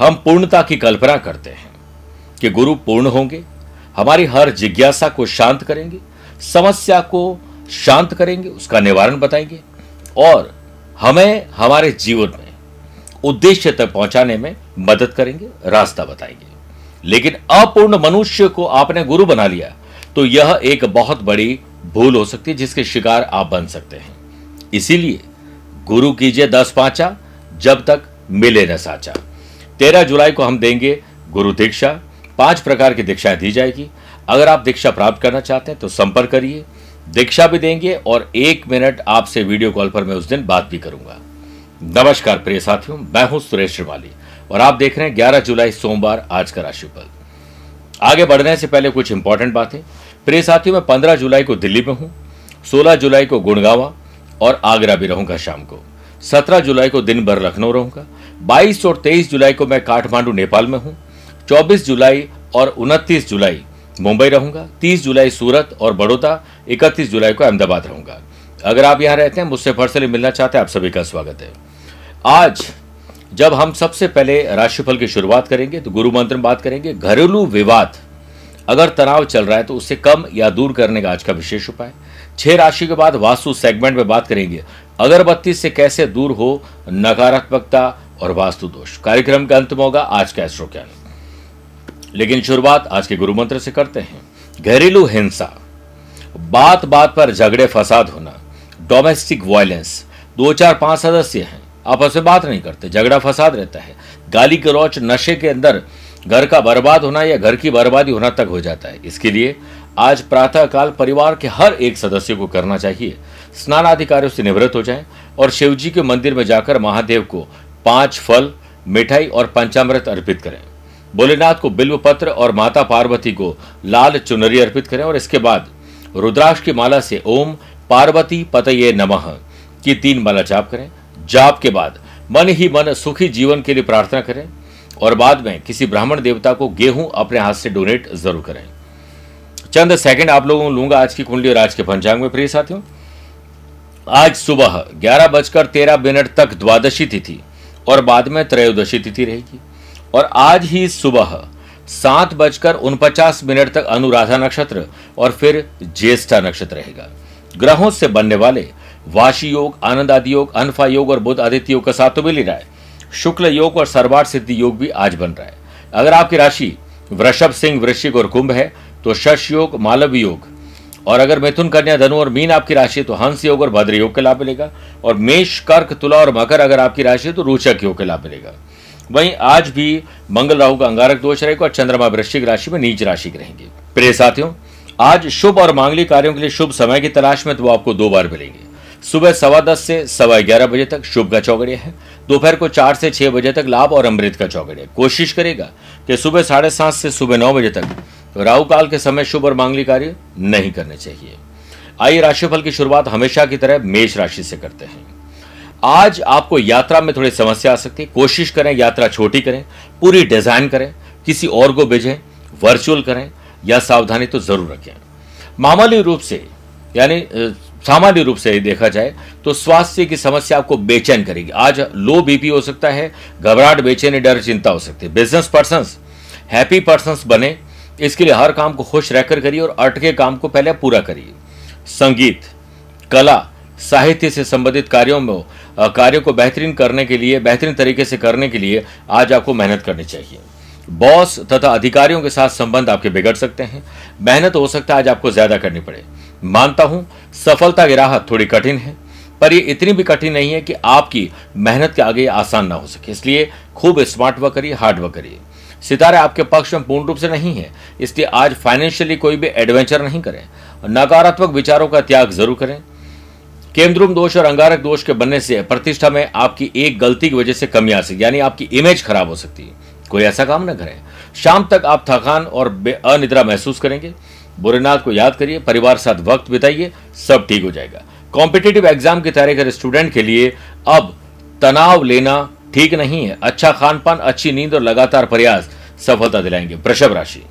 हम पूर्णता की कल्पना करते हैं कि गुरु पूर्ण होंगे, हमारी हर जिज्ञासा को शांत करेंगे, समस्या को शांत करेंगे, उसका निवारण बताएँगे और हमें हमारे जीवन में उद्देश्य तक पहुँचाने में मदद करेंगे, रास्ता बताएँगे। लेकिन अपूर्ण मनुष्य को आपने गुरु बना लिया तो यह एक बहुत बड़ी भूल हो सकती है जिसके शिकार आप बन सकते हैं। इसीलिए गुरु कीजिए दस पांचा, जब तक मिले न साचा। तेरह जुलाई को हम देंगे गुरु दीक्षा। पाँच प्रकार की दीक्षाएँ दी जाएगी। अगर आप दीक्षा प्राप्त करना चाहते हैं तो संपर्क करिए। दीक्षा भी देंगे और एक मिनट आपसे वीडियो कॉल पर मैं उस दिन बात भी करूँगा। नमस्कार, प्रिय साथियों, मैं हूँ सुरेश श्रीमाली और आप देख रहे हैं 11 जुलाई सोमवार आज का राशिफल। आगे बढ़ने से पहले कुछ इंपॉर्टेंट बातें। प्रिय साथियों, मैं 15 जुलाई को दिल्ली में हूँ 16 जुलाई को गुड़गावा और आगरा भी रहूँगा शाम को। 17 जुलाई को दिन भर लखनऊ रहूँगा। 22 और 23 जुलाई को मैं काठमांडू, नेपाल में हूँ। 24 जुलाई और 29 जुलाई मुंबई रहूँगा। 30 जुलाई सूरत और बड़ौदा 31 जुलाई को अहमदाबाद रहूँगा। अगर आप यहाँ रहते हैं, मुझसे पर्सनली मिलना चाहते हैं, आप सभी का स्वागत है। आज जब हम सबसे पहले राशिफल की शुरुआत करेंगे तो गुरु मंत्र में बात करेंगे, घरेलू विवाद। अगर तनाव चल रहा है तो उसे कम या दूर करने का आज का विशेष उपाय। छह राशि के बाद वास्तु सेगमेंट में बात करेंगे। अगरबत्ती से कैसे दूर हो नकारात्मकता और वास्तु दोष कार्यक्रम का अंत होगा आज का एस्ट्रो ज्ञान लेकिन शुरुआत आज के गुरु मंत्र से करते हैं। घरेलू हिंसा, बात बात पर झगड़े, फसाद होना डोमेस्टिक वायलेंस दो चार पाँच सदस्य हैं, आपस में बात नहीं करते, झगड़ा, फसाद रहता है। गाली गलौच नशे के अंदर घर का बर्बाद होना या घर की बर्बादी होना तक हो जाता है। इसके लिए आज प्रातः काल परिवार के हर एक सदस्य को करना चाहिए। स्नान अधिकारियों से निवृत्त हो जाएँ और शिव जी के मंदिर में जाकर महादेव को पाँच फल, मिठाई और पंचामृत अर्पित करें। भोलेनाथ को बिल्व पत्र और माता पार्वती को लाल चुनरी अर्पित करें और इसके बाद रुद्राक्ष की माला से ओम पार्वती पतये नमः की तीन माला जाप करें। जाप के बाद मन ही मन सुखी जीवन के लिए प्रार्थना करें और बाद में किसी ब्राह्मण देवता को गेहूँ अपने हाथ से डोनेट ज़रूर करें। चंद सेकंड आप लोगों लूँगा आज की कुंडली और आज के पंचांग में। प्रिय साथियों आज सुबह ग्यारह बजकर तेरह मिनट तक द्वादशी तिथि और बाद में त्रयोदशी तिथि रहेगी। और आज ही सुबह सात बजकर उनपचास मिनट तक अनुराधा नक्षत्र और फिर ज्येष्ठा नक्षत्र रहेगा। ग्रहों से बनने वाले वाशी योग आनंद आदि योग, अनफा योग और बुद्ध आदित्य योग का साथ तो मिल ही रहा है। शुक्ल योग और सर्वाठ सिद्धि योग भी आज बन रहा है। अगर आपकी राशि वृषभ, सिंह, वृश्चिक और कुंभ है तो शश योग, मालव योग और अगर मिथुन कन्या धनु और मीन आपकी राशि है तो हंस योग और भद्र योग के लाभ मिलेगा। और मेष, कर्क, तुला और मकर अगर आपकी राशि है तो रोचक योग के लाभ मिलेगा। वहीं आज भी मंगल राहु का अंगारक दोष रहेगा और चंद्रमा वृश्चिक राशि में नीच राशि रहेंगे। प्रिय साथियों, आज शुभ और मांगलिक कार्यों के लिए शुभ समय की तलाश में तो वो आपको दो बार मिलेंगे। सुबह सवा दस से सवा ग्यारह बजे तक शुभ का चौगड़िया है। दोपहर को चार से छह बजे तक लाभ और अमृत का चौगड़िया कोशिश करेगा कि सुबह साढ़े सात से सुबह नौ बजे तक राहु काल के समय शुभ और मांगलिक कार्य नहीं करने चाहिए। आइए राशिफल की शुरुआत हमेशा की तरह मेष राशि से करते हैं। आज आपको यात्रा में थोड़ी समस्या आ सकती है। कोशिश करें, यात्रा छोटी करें, पूरी डिज़ाइन करें, किसी और को भेजें, वर्चुअल करें, या सावधानी तो ज़रूर रखें। मामूली रूप से, यानी सामान्य रूप से देखा जाए तो स्वास्थ्य की समस्या आपको बेचैन करेगी। आज लो बीपी हो सकता है, घबराहट, बेचैनी, डर, चिंता हो सकती है। बिज़नेस पर्सन हैप्पी पर्सन बने इसके लिए हर काम को खुश रहकर करिए और अटके काम को पहले पूरा करिए। संगीत, कला, साहित्य से संबंधित कार्यों में कार्यों को बेहतरीन करने के लिए, बेहतरीन तरीके से करने के लिए आज आपको मेहनत करनी चाहिए। बॉस तथा अधिकारियों के साथ संबंध आपके बिगड़ सकते हैं। मेहनत हो सकता है, आज आपको ज़्यादा करनी पड़े। मानता हूँ, सफलता की राह थोड़ी कठिन है, पर ये इतनी भी कठिन नहीं है कि आपकी मेहनत के आगे आसान ना हो सके। इसलिए खूब स्मार्ट वर्क करिए हार्ड वर्क करिए। सितारे आपके पक्ष में पूर्ण रूप से नहीं है। इसलिए आज फाइनेंशियली कोई भी एडवेंचर नहीं करें। नकारात्मक विचारों का त्याग ज़रूर करें। केंद्रुम दोष और अंगारक दोष के बनने से प्रतिष्ठा में आपकी एक गलती की वजह से कमी आ सकती यानी आपकी इमेज खराब हो सकती है। कोई ऐसा काम न करें। शाम तक आप थकान और अनिद्रा महसूस करेंगे। बुरेनाथ को याद करिए, परिवार साथ वक्त बिताइए, सब ठीक हो जाएगा। कॉम्पिटेटिव एग्ज़ाम की तैयारी कर स्टूडेंट के लिए अब तनाव लेना ठीक नहीं है। अच्छा खान पान अच्छी नींद और लगातार प्रयास सफलता दिलाएँगे। वृषभ राशि।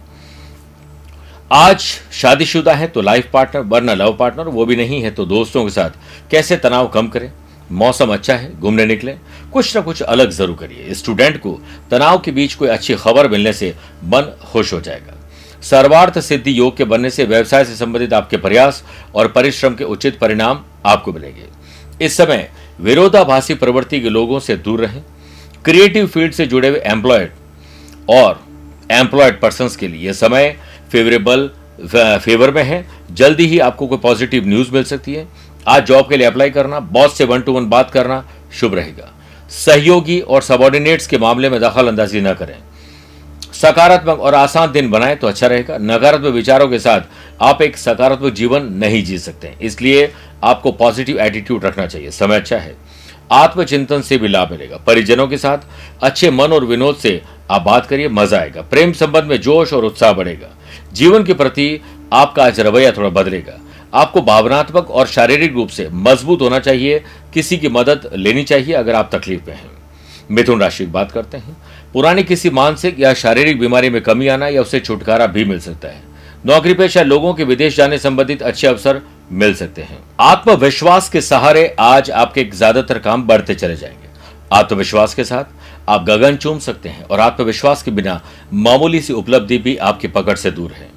आज शादीशुदा है तो लाइफ पार्टनर वरना लव पार्टनर वो भी नहीं है तो दोस्तों के साथ कैसे तनाव कम करें? मौसम अच्छा है, घूमने निकले। कुछ ना कुछ अलग ज़रूर करिए। स्टूडेंट को तनाव के बीच कोई अच्छी खबर मिलने से मन खुश हो जाएगा। सर्वार्थ सिद्धि योग के बनने से व्यवसाय से संबंधित आपके प्रयास और परिश्रम के उचित परिणाम आपको मिलेंगे। इस समय विरोधाभासी प्रवृत्ति के लोगों से दूर रहें क्रिएटिव फ़ील्ड से जुड़े हुए एम्प्लॉयड और एम्प्लॉयड पर्सन के लिए। समय फेवरेबल फेवर में है। जल्दी ही आपको कोई पॉजिटिव न्यूज़ मिल सकती है। आज जॉब के लिए अप्लाई करना बॉस से वन टू वन बात करना, शुभ रहेगा। सहयोगी और सबॉर्डिनेट्स के मामले में दखल अंदाजी न करें। सकारात्मक और आसान दिन बनाए तो अच्छा रहेगा। नकारात्मक विचारों के साथ आप एक सकारात्मक जीवन नहीं जी सकते इसलिए आपको पॉजिटिव एटीट्यूड रखना चाहिए। समय अच्छा है। आत्मचिंतन से भी लाभ मिलेगा। परिजनों के साथ अच्छे मन और विनोद से आप बात करिए, मज़ा आएगा। प्रेम संबंध में जोश और उत्साह बढ़ेगा। जीवन के प्रति आपका आज रवैया थोड़ा बदलेगा। आपको भावनात्मक और शारीरिक रूप से मज़बूत होना चाहिए। किसी की मदद लेनी चाहिए अगर आप तकलीफ़ में हैं। मिथुन राशि की बात करते हैं। पुरानी किसी मानसिक या शारीरिक बीमारी में कमी आना या उससे छुटकारा भी मिल सकता है। नौकरी पेशा लोगों के विदेश जाने संबंधित अच्छे अवसर मिल सकते हैं। आत्मविश्वास के सहारे आज आपके ज़्यादातर काम बढ़ते चले जाएँगे। आत्मविश्वास के साथ आप गगन चूम सकते हैं और आत्मविश्वास के बिना मामूली सी उपलब्धि भी आपकी पकड़ से दूर है।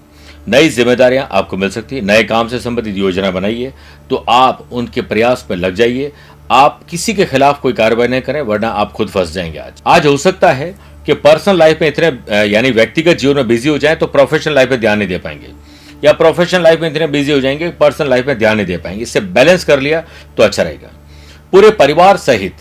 नई जिम्मेदारियाँ आपको मिल सकती है। नए काम से संबंधित योजना बनाइए तो आप उनके प्रयास में लग जाइए। आप किसी के खिलाफ कोई कार्रवाई नहीं करें, वरना आप खुद फंस जाएँगे आज। आज हो सकता है कि पर्सनल लाइफ में इतने यानी व्यक्तिगत जीवन में बिज़ी हो जाए तो प्रोफेशनल लाइफ में ध्यान नहीं दे पाएँगे। या प्रोफेशनल लाइफ में इतने बिज़ी हो जाएँगे, पर्सनल लाइफ में ध्यान नहीं दे पाएँगे। इससे बैलेंस कर लिया तो अच्छा रहेगा। पूरे परिवार सहित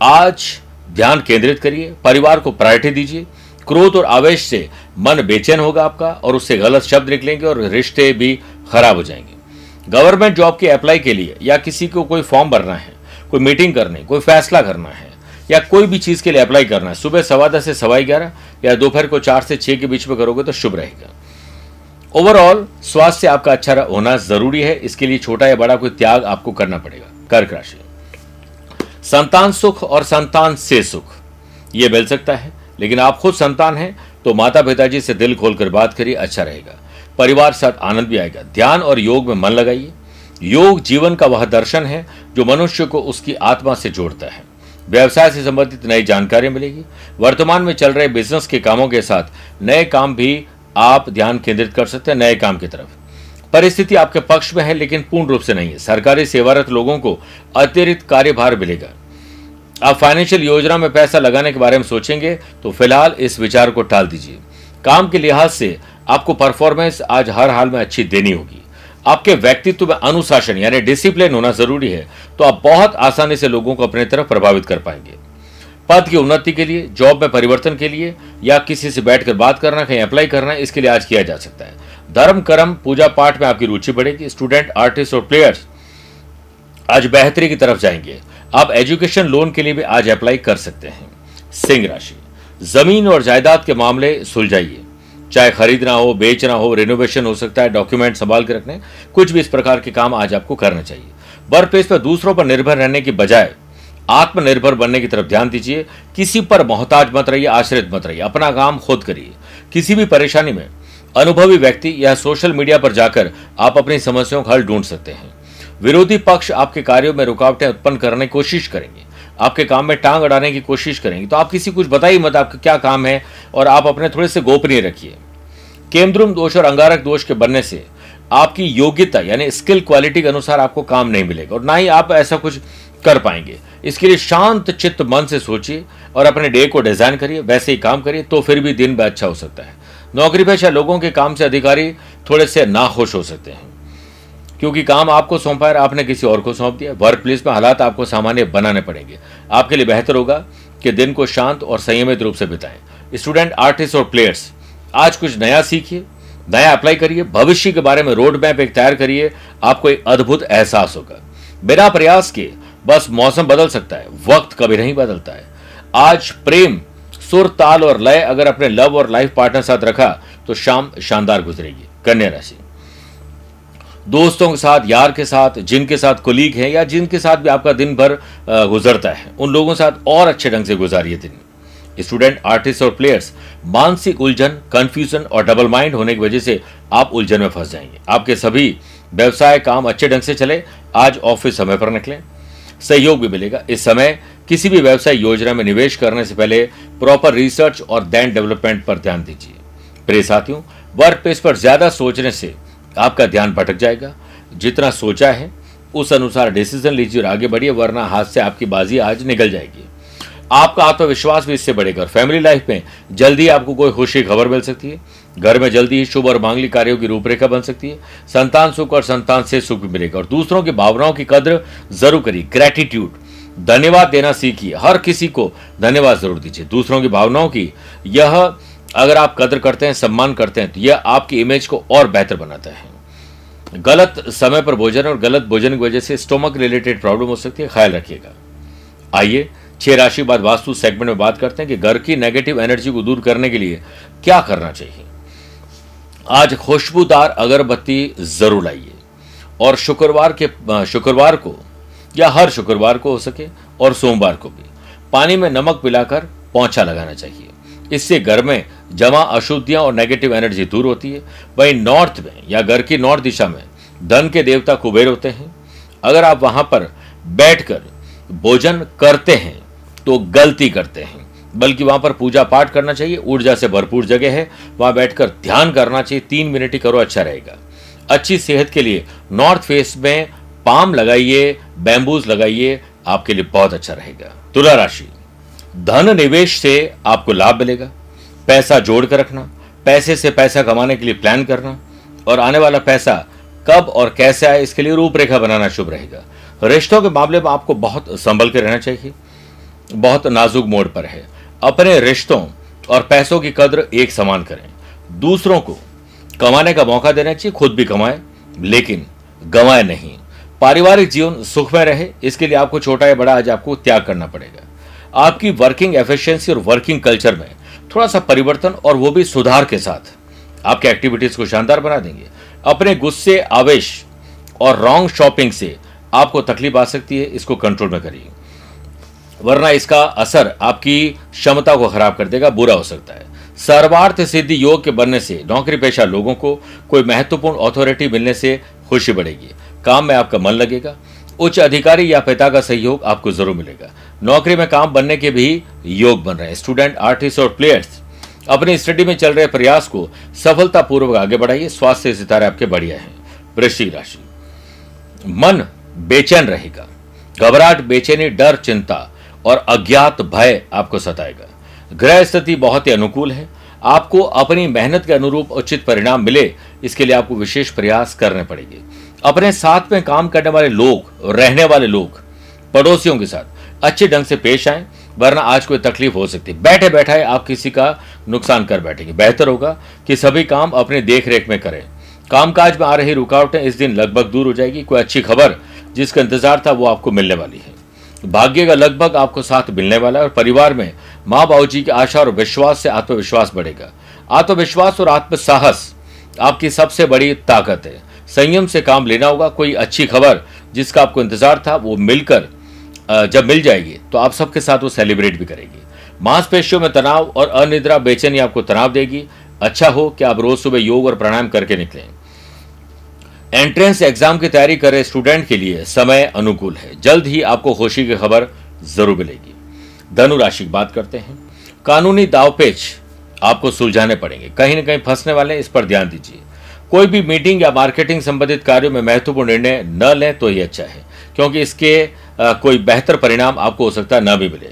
आज ध्यान केंद्रित करिए, परिवार को प्रायोरिटी दीजिए। क्रोध और आवेश से मन बेचैन होगा आपका और उससे गलत शब्द निकलेंगे और रिश्ते भी खराब हो जाएँगे। गवर्नमेंट जॉब की अप्लाई के लिए या किसी को कोई फॉर्म भरना है कोई मीटिंग करनी, कोई फैसला करना है, या कोई भी चीज़ के लिए अप्लाई करना है, सुबह सवा दस से सवा ग्यारह, या दोपहर को चार से छह के बीच में करोगे तो शुभ रहेगा। ओवरऑल स्वास्थ्य आपका अच्छा होना ज़रूरी है, इसके लिए छोटा या बड़ा कोई त्याग आपको करना पड़ेगा, कर्क राशि। संतान सुख और संतान से सुख, ये मिल सकता है, लेकिन आप खुद संतान हैं तो माता पिताजी से दिल खोलकर बात करिए अच्छा रहेगा। परिवार साथ आनंद भी आएगा। ध्यान और योग में मन लगाइए। योग जीवन का वह दर्शन है जो मनुष्य को उसकी आत्मा से जोड़ता है। व्यवसाय से संबंधित नई जानकारी मिलेगी। वर्तमान में चल रहे बिज़नेस के कामों के साथ नए काम भी आप ध्यान केंद्रित कर सकते हैं नए काम की तरफ़। परिस्थिति आपके पक्ष में है, लेकिन पूर्ण रूप से नहीं है। सरकारी सेवारत लोगों को अतिरिक्त कार्यभार मिलेगा। आप फाइनेंशियल योजना में पैसा लगाने के बारे में सोचेंगे तो फ़िलहाल इस विचार को टाल दीजिए। काम के लिहाज से आपको परफॉर्मेंस आज हर हाल में अच्छी देनी होगी। आपके व्यक्तित्व में अनुशासन, यानी डिसिप्लिन होना ज़रूरी है तो आप बहुत आसानी से लोगों को अपने तरफ़ प्रभावित कर पाएँगे। पद की उन्नति के लिए जॉब में परिवर्तन के लिए, या किसी से बैठकर बात करना, कहीं अप्लाई करना, इसके लिए आज किया जा सकता है। धर्म, कर्म, पूजा पाठ में आपकी रुचि बढ़ेगी। स्टूडेंट आर्टिस्ट और प्लेयर्स आज बेहतरी की तरफ़ जाएँगे। आप एजुकेशन लोन के लिए भी आज अप्लाई कर सकते हैं। सिंह राशि। ज़मीन और जायदाद के मामले सुलझाइए। चाहे खरीदना हो, बेचना हो रिनोवेशन हो सकता है डॉक्यूमेंट संभाल के रखने, कुछ भी इस प्रकार के काम आज आपको करना चाहिए। वर्क प्लेस पर दूसरों पर निर्भर रहने की बजाय आत्मनिर्भर बनने की तरफ़ ध्यान दीजिए। किसी पर मोहताज मत रहिए, आश्रित मत रहिए। अपना काम खुद करिए। किसी भी परेशानी में अनुभवी व्यक्ति या सोशल मीडिया पर जाकर आप अपनी समस्याओं का हल ढूंढ सकते हैं। विरोधी पक्ष आपके कार्यों में रुकावटें उत्पन्न करने की कोशिश करेंगे। आपके काम में टांग अड़ाने की कोशिश करेंगे। तो आप किसी कुछ बताइए मत, आपका क्या काम है? और आप अपने थोड़े से गोपनीय रखिए। केंद्रुम दोष और अंगारक दोष के बनने से आपकी योग्यता, यानी स्किल क्वालिटी के अनुसार आपको काम नहीं मिलेगा और ना ही आप ऐसा कुछ कर पाएँगे। इसके लिए शांत चित्त मन से सोचिए और अपने डे को डिज़ाइन करिए, वैसे ही काम करिए तो फिर भी दिन भी अच्छा हो सकता है। नौकरी पेशा लोगों के काम से अधिकारी थोड़े से नाखुश हो सकते हैं, क्योंकि काम आपको सौंपा है आपने किसी और को सौंप दिया। वर्क प्लेस में हालात आपको सामान्य बनाने पड़ेंगे। आपके लिए बेहतर होगा कि दिन को शांत और संयमित रूप से बिताएँ। स्टूडेंट आर्टिस्ट और प्लेयर्स आज कुछ नया सीखिए, नया अप्लाई करिए, भविष्य के बारे में रोड मैप एक तैयार करिए, आपको एक अद्भुत एहसास होगा। बिना प्रयास के, बस मौसम बदल सकता है, वक्त कभी नहीं बदलता है। आज प्रेम, सुर, ताल और लय अगर अपने लव और लाइफ पार्टनर साथ रखा तो शाम शानदार गुजरेगी, कन्या राशि। दोस्तों के साथ, यार के साथ, जिनके साथ कुलीग है या जिनके साथ भी आपका दिन भर गुजरता है, उन लोगों के साथ और अच्छे ढंग से गुजारिए दिन। स्टूडेंट, आर्टिस्ट और प्लेयर्स, मानसिक उलझन कंफ्यूजन और डबल माइंड होने की वजह से आप उलझन में फंस जाएँगे। आपके सभी व्यवसाय काम अच्छे ढंग से चले, आज ऑफ़िस समय पर निकलें। सहयोग भी मिलेगा। इस समय किसी भी व्यवसाय योजना में निवेश करने से पहले प्रॉपर रिसर्च और दैन डेवलपमेंट पर ध्यान दीजिए। प्रिय साथियों वर्क प्लेस पर ज़्यादा सोचने से आपका ध्यान भटक जाएगा। जितना सोचा है, उस अनुसार डिसीज़न लीजिए और आगे बढ़िए, वरना हाथ से आपकी बाजी आज निकल जाएगी। आपका आत्मविश्वास भी इससे बढ़ेगा फैमिली लाइफ में जल्दी आपको कोई खुशी खबर मिल सकती है। घर में जल्दी ही शुभ और मांगली कार्यों की रूपरेखा बन सकती है। संतान सुख और संतान से सुख भी मिलेगा और दूसरों की भावनाओं की कद्र ज़रूर करिए। ग्रेटिट्यूड धन्यवाद देना सीखिए। हर किसी को धन्यवाद ज़रूर दीजिए। दूसरों की भावनाओं की यह अगर आप कद्र करते हैं, सम्मान करते हैं तो यह आपकी इमेज को और बेहतर बनाता है। गलत समय पर भोजन और गलत भोजन की वजह से स्टोमक रिलेटेड प्रॉब्लम हो सकती है। ख्याल रखिएगा। आइए छह राशि बाद वास्तु सेगमेंट में बात करते हैं कि घर की नेगेटिव एनर्जी को दूर करने के लिए क्या करना चाहिए। आज खुशबूदार अगरबत्ती ज़रूर लाइए और शुक्रवार के शुक्रवार को या हर शुक्रवार को हो सके और सोमवार को भी। पानी में नमक पिलाकर पौछा लगाना चाहिए। इससे घर में जमा अशुद्धियाँ और नेगेटिव एनर्जी दूर होती है। वहीं नॉर्थ में या घर की नॉर्थ दिशा में धन के देवता कुबेर होते हैं। अगर आप वहाँ पर बैठकर भोजन करते हैं तो गलती करते हैं। बल्कि वहाँ पर पूजा पाठ करना चाहिए, ऊर्जा से भरपूर जगह है, वहाँ बैठकर ध्यान करना चाहिए, तीन मिनट ही करो अच्छा रहेगा। अच्छी सेहत के लिए नॉर्थ फेस में पाम लगाइए बैम्बूज लगाइए, आपके लिए बहुत अच्छा रहेगा। तुला राशि, धन निवेश से आपको लाभ मिलेगा। पैसा जोड़ कर रखना, पैसे से पैसा कमाने के लिए प्लान करना, और आने वाला पैसा कब और कैसे आए, इसके लिए रूपरेखा बनाना शुभ रहेगा। रिश्तों के मामले में आपको बहुत संभल के रहना चाहिए। बहुत नाजुक मोड पर है। अपने रिश्तों और पैसों की कद्र एक समान करें। दूसरों को कमाने का मौका देना चाहिए, खुद भी कमाएँ, लेकिन गंवाए नहीं। पारिवारिक जीवन सुख में रहे, इसके लिए आपको छोटा या बड़ा आज आपको त्याग करना पड़ेगा। आपकी वर्किंग एफिशिएंसी और वर्किंग कल्चर में थोड़ा सा परिवर्तन और वो भी सुधार के साथ आपके एक्टिविटीज़ को शानदार बना देंगे। अपने गुस्से, आवेश और रॉन्ग शॉपिंग से आपको तकलीफ़ आ सकती है, इसको कंट्रोल में करिए। वरना इसका असर आपकी क्षमता को खराब कर देगा, बुरा हो सकता है। सर्वार्थ सिद्धि योग के बनने से, नौकरी पेशा लोगों को कोई महत्वपूर्ण अथॉरिटी मिलने से खुशी बढ़ेगी। काम में आपका मन लगेगा। उच्च अधिकारी या पिता का सहयोग आपको ज़रूर मिलेगा। नौकरी में काम बनने के भी योग बन रहे हैं। स्टूडेंट आर्टिस्ट और प्लेयर्स अपनी स्टडी में चल रहे प्रयास को सफलतापूर्वक आगे बढ़ाइए। स्वास्थ्य सितारे आपके बढ़िया हैं। वृश्चिक राशि। मन बेचैन रहेगा। घबराहट, बेचैनी, डर, चिंता और अज्ञात भय आपको सताएगा। ग्रह स्थिति बहुत ही अनुकूल है। आपको अपनी मेहनत के अनुरूप उचित परिणाम मिले, इसके लिए आपको विशेष प्रयास करने पड़ेंगे। अपने साथ में काम करने वाले लोग, रहने वाले लोग, पड़ोसियों के साथ अच्छे ढंग से पेश आए, वरना आज कोई तकलीफ़ हो सकती। है बैठे बैठाए आप किसी का नुकसान कर बैठेंगे। बेहतर होगा कि सभी काम अपने देख रेख में करें। कामकाज में आ रही रुकावटें इस दिन लगभग दूर हो जाएगी। कोई अच्छी खबर जिसका इंतज़ार था वो आपको मिलने वाली है। भाग्य का लगभग आपको साथ मिलने वाला है और परिवार में माँ बाबू जी की आशा और विश्वास से आत्मविश्वास बढ़ेगा। आत्मविश्वास और आत्मसाहस आपकी सबसे बड़ी ताकत है। संयम से काम लेना होगा, कोई अच्छी खबर जिसका आपको इंतज़ार था, वो मिलकर जब मिल जाएगी तो आप सबके साथ वो सेलिब्रेट भी करेगी। मांसपेशियों में तनाव और अनिद्रा बेचैनी आपको तनाव देगी। अच्छा हो कि आप रोज सुबह योग और प्राणायाम करके निकलें। एंट्रेंस एग्ज़ाम की तैयारी कर रहे स्टूडेंट के लिए समय अनुकूल है। जल्द ही आपको खुशी की खबर ज़रूर मिलेगी। धनु राशि की बात करते हैं। कानूनी दावपेच आपको सुलझाने पड़ेंगे। कहीं ना कहीं फंसने वाले इस पर ध्यान दीजिए। कोई भी मीटिंग या मार्केटिंग संबंधित कार्यों में महत्वपूर्ण निर्णय न लें तो ही अच्छा है, क्योंकि इसके कोई बेहतर परिणाम आपको हो सकता न भी मिले।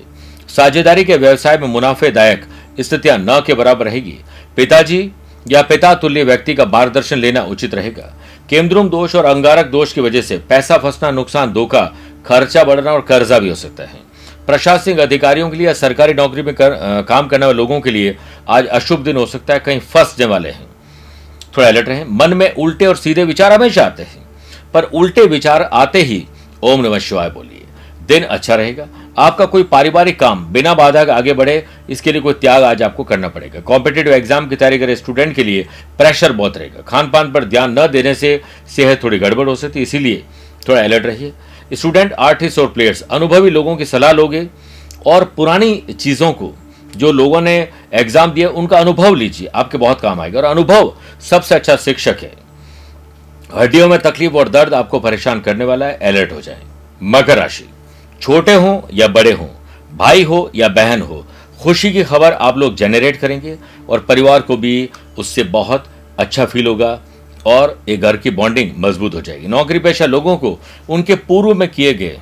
साझेदारी के व्यवसाय में मुनाफेदायक स्थितियाँ न के बराबर रहेगी। पिताजी या पिता तुल्य व्यक्ति का मार्गदर्शन लेना उचित रहेगा। केंद्रुम दोष और अंगारक दोष की वजह से पैसा फंसना नुकसान धोखा खर्चा बढ़ना और कर्जा भी हो सकता है। प्रशासनिक अधिकारियों के लिए या सरकारी नौकरी में कर, आ, काम करने वाले लोगों के लिए आज अशुभ दिन हो सकता है कहीं फंसने वाले हैं थोड़ा अलर्ट रहे मन में उल्टे और सीधे विचार हमेशा आते हैं पर उल्टे विचार आते ही ओम नमः शिवाय बोलिए। दिन अच्छा रहेगा आपका कोई पारिवारिक काम बिना बाधा के आगे बढ़े, इसके लिए कोई त्याग आज आपको करना पड़ेगा। कॉम्पिटेटिव एग्ज़ाम की तैयारी करे स्टूडेंट के लिए प्रेशर बहुत रहेगा। खान पान पर ध्यान न देने से सेहत थोड़ी गड़बड़ हो सकती है, इसीलिए थोड़ा अलर्ट रहिए। स्टूडेंट आर्टिस्ट और प्लेयर्स अनुभवी लोगों की सलाह लोगे और पुरानी चीज़ों को जो लोगों ने एग्ज़ाम दिया, उनका अनुभव लीजिए। आपके बहुत काम आएगा और अनुभव सबसे अच्छा शिक्षक है। हड्डियों में तकलीफ़ और दर्द आपको परेशान करने वाला है अलर्ट हो जाए। मकर राशि। छोटे हों या बड़े हों, भाई हो या बहन हो, खुशी की खबर आप लोग जनरेट करेंगे और परिवार को भी उससे बहुत अच्छा फील होगा और एक घर की बॉन्डिंग मज़बूत हो जाएगी। नौकरी पेशा लोगों को उनके पूर्व में किए गए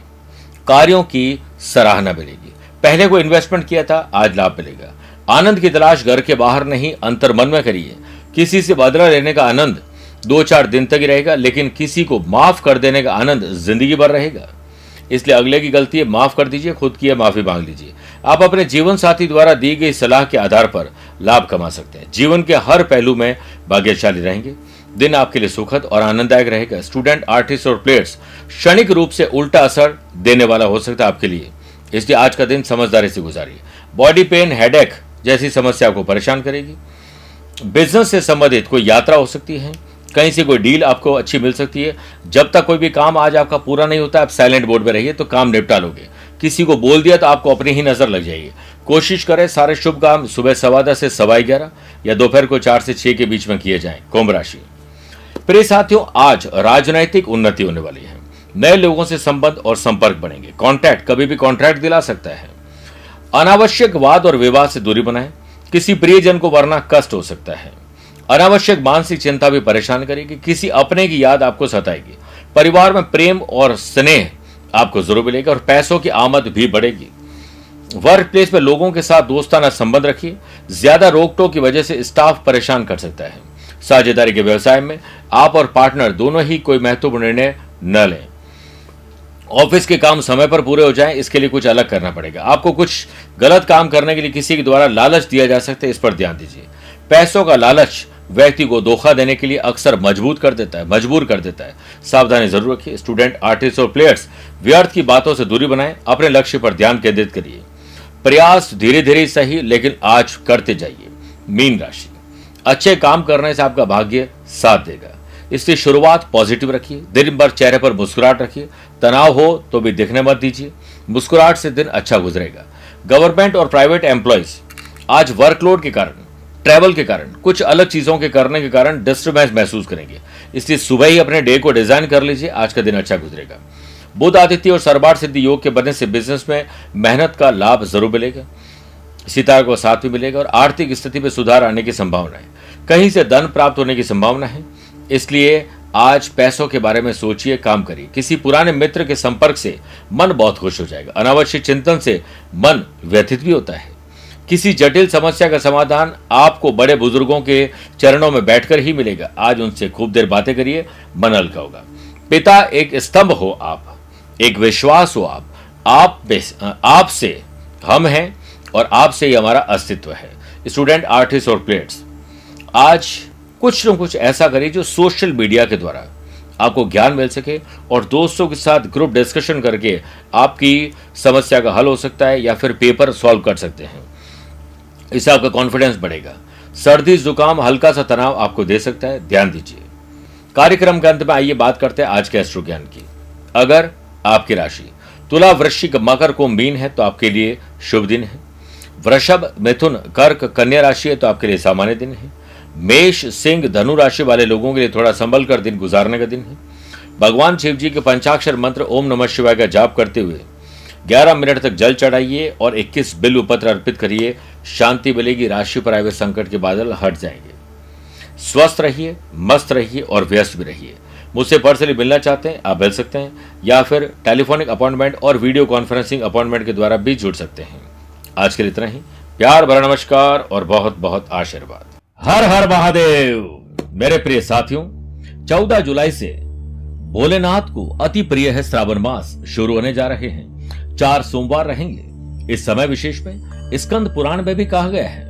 कार्यों की सराहना मिलेगी। पहले को इन्वेस्टमेंट किया था, आज लाभ मिलेगा। आनंद की तलाश घर के बाहर नहीं, अंतर मन में करिए। किसी से बदला लेने का आनंद दो चार दिन तक ही रहेगा, लेकिन किसी को माफ़ कर देने का आनंद ज़िंदगी भर रहेगा। इसलिए अगले की गलती है, माफ़ कर दीजिए, खुद की है, माफ़ी मांग लीजिए। आप अपने जीवन साथी द्वारा दी गई सलाह के आधार पर लाभ कमा सकते हैं। जीवन के हर पहलू में भाग्यशाली रहेंगे। दिन आपके लिए सुखद और आनंददायक रहेगा। स्टूडेंट, आर्टिस्ट और प्लेयर्स, क्षणिक रूप से उल्टा असर देने वाला हो सकता है आपके लिए। इसलिए आज का दिन समझदारी से गुजारिए। बॉडी पेन हेडेक जैसी समस्या को परेशान करेगी। बिज़नेस से संबंधित कोई यात्रा हो सकती है। कहीं से कोई डील आपको अच्छी मिल सकती है। जब तक कोई भी काम आज आपका पूरा नहीं होता, आप साइलेंट बोर्ड में रहिए तो काम निपटा लोगे। किसी को बोल दिया तो आपको अपनी ही नज़र लग जाएगी। कोशिश करें सारे शुभ काम सुबह सवा दस से सवा ग्यारह या दोपहर को चार से छह के बीच में किए जाएँ। कुंभ राशि। प्रिय साथियों, आज राजनैतिक उन्नति होने वाली है। नए लोगों से संबंध और संपर्क बनेंगे। कॉन्ट्रैक्ट, कभी भी कॉन्ट्रैक्ट दिला सकता है। अनावश्यक वाद और विवाद से दूरी बनाए। किसी प्रियजन को वरना कष्ट हो सकता है। अनावश्यक मानसिक चिंता भी परेशान करेगी। किसी अपने की याद आपको सताएगी। परिवार में प्रेम और स्नेह आपको ज़रूर मिलेगा और पैसों की आमद भी बढ़ेगी। वर्क प्लेस में लोगों के साथ दोस्ताना संबंध रखिए। ज़्यादा रोक टोक की वजह से स्टाफ परेशान कर सकता है। साझेदारी के व्यवसाय में आप और पार्टनर दोनों ही कोई महत्वपूर्ण निर्णय न लें। ऑफ़िस के काम समय पर पूरे हो जाएँ, इसके लिए कुछ अलग करना पड़ेगा। आपको कुछ गलत काम करने के लिए किसी के द्वारा लालच दिया जा सकता है, इस पर ध्यान दीजिए। पैसों का लालच व्यक्ति को धोखा देने के लिए अक्सर मज़बूत कर देता है, मजबूर कर देता है। सावधानी ज़रूर रखिए स्टूडेंट आर्टिस्ट और प्लेयर्स व्यर्थ की बातों से दूरी बनाएँ, अपने लक्ष्य पर ध्यान केंद्रित करिए। प्रयास धीरे धीरे सही, लेकिन आज करते जाइए। मीन राशि। अच्छे काम करने से आपका भाग्य साथ देगा। इसकी शुरुआत पॉजिटिव रखिए, दिन भर चेहरे पर मुस्कुराहट रखिए। तनाव हो तो भी दिखने मत दीजिए। मुस्कुराहट से दिन अच्छा गुजरेगा। गवर्नमेंट और प्राइवेट एम्प्लॉयज़ आज वर्कलोड के कारण ट्रैवल के कारण, कुछ अलग चीज़ों के करने के कारण डिस्टर्बेंस महसूस करेंगे। इसलिए सुबह ही अपने डे को डिज़ाइन कर लीजिए, आज का दिन अच्छा गुजरेगा। बुद्ध आदित्य और सरबार सिद्धि योग के बनने से बिज़नेस में मेहनत का लाभ ज़रूर मिलेगा। सितारा को साथ भी मिलेगा और आर्थिक स्थिति में सुधार आने की संभावना है। कहीं से धन प्राप्त होने की संभावना है। इसलिए आज पैसों के बारे में सोचिए, काम करिए। किसी पुराने मित्र के संपर्क से मन बहुत खुश हो जाएगा। अनावश्यक चिंतन से मन व्यथित भी होता है। किसी जटिल समस्या का समाधान आपको बड़े बुज़ुर्गों के चरणों में बैठकर ही मिलेगा। आज उनसे खूब देर बातें करिए मन हल्का होगा। पिता, एक स्तंभ हो आप, एक विश्वास हो आप आप आपसे हम हैं और आपसे ही हमारा अस्तित्व है। स्टूडेंट, आर्टिस्ट और प्लेयर्स, आज कुछ न कुछ ऐसा करिए जो सोशल मीडिया के द्वारा आपको ज्ञान मिल सके और दोस्तों के साथ ग्रुप डिस्कशन करके आपकी समस्या का हल हो सकता है या फिर पेपर सॉल्व कर सकते हैं। इससे आपका कॉन्फिडेंस बढ़ेगा। सर्दी, जुकाम हल्का सा तनाव आपको दे सकता है। ध्यान दीजिए। कार्यक्रम के अंत में आइए बात करते हैं आज के एस्ट्रो ज्ञान की। अगर आपकी राशि तुला, वृश्चिक, मकर को मीन है तो आपके लिए शुभ दिन है। वृषभ, मिथुन, कर्क, कन्या राशि है तो आपके लिए सामान्य दिन है। मेष, सिंह, धनु राशि वाले लोगों के लिए थोड़ा संभल कर दिन गुजारने का दिन है। भगवान शिव जी के पंचाक्षर मंत्र ओम नमः शिवाय का जाप करते हुए 11 मिनट तक जल चढ़ाइए और 21 बिल उपत्र अर्पित करिए। शांति मिलेगी, राशि पर आए हुए संकट के बादल हट जाएँगे। स्वस्थ रहिए, मस्त रहिए और व्यस्त भी रहिए। मुझसे पर्सनली मिलना चाहते हैं, आप मिल सकते हैं, या फिर टेलीफोनिक अपॉइंटमेंट और वीडियो कॉन्फ्रेंसिंग अपॉइंटमेंट के द्वारा भी जुड़ सकते हैं। आज के लिए इतना ही। प्यार भरा नमस्कार और बहुत बहुत आशीर्वाद। हर हर महादेव। मेरे प्रिय साथियों, चौदह जुलाई से भोलेनाथ को अति प्रिय है श्रावण मास। शुरू होने जा रहे हैं। चार सोमवार रहेंगे। इस समय विशेष में स्कंद पुराण में भी कहा गया है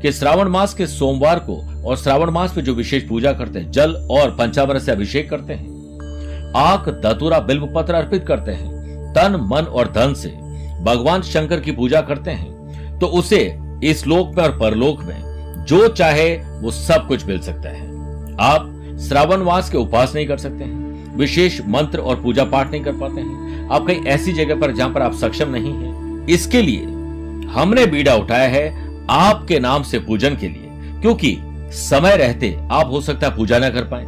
कि श्रावण मास के सोमवार को और श्रावण मास में जो विशेष पूजा करते हैं, जल और पंचामृत से अभिषेक करते हैं आक दतुरा बिल्व पत्र अर्पित करते हैं, तन, मन और धन से भगवान शंकर की पूजा करते हैं तो उसे इस लोक में और परलोक में जो चाहे वो सब कुछ मिल सकता है। आप श्रावण मास के उपवास नहीं कर सकते हैं। विशेष मंत्र और पूजा पाठ नहीं कर पाते हैं। आप कहीं ऐसी जगह पर जहाँ पर आप सक्षम नहीं हैं, इसके लिए हमने बीड़ा उठाया है आपके नाम से पूजन के लिए, क्योंकि समय रहते आप हो सकता है पूजा ना कर पाए।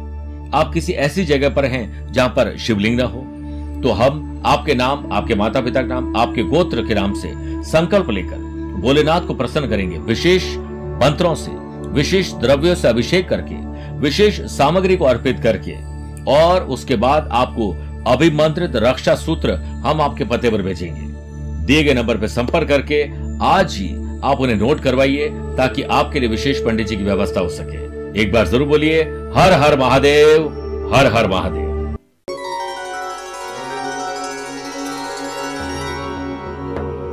आप किसी ऐसी जगह पर हैं जहाँ पर शिवलिंग ना हो। तो हम आपके नाम, आपके माता पिता के नाम, आपके गोत्र के नाम से संकल्प लेकर भोलेनाथ को प्रसन्न करेंगे विशेष मंत्रों से, विशेष द्रव्यों से अभिषेक करके, विशेष सामग्री को अर्पित करके। और उसके बाद आपको अभिमंत्रित रक्षा सूत्र हम आपके पते पर भेजेंगे। दिए गए नंबर पर संपर्क करके आज ही आप उन्हें नोट करवाइए ताकि आपके लिए विशेष पंडित जी की व्यवस्था हो सके। एक बार ज़रूर बोलिए, हर हर महादेव, हर हर महादेव।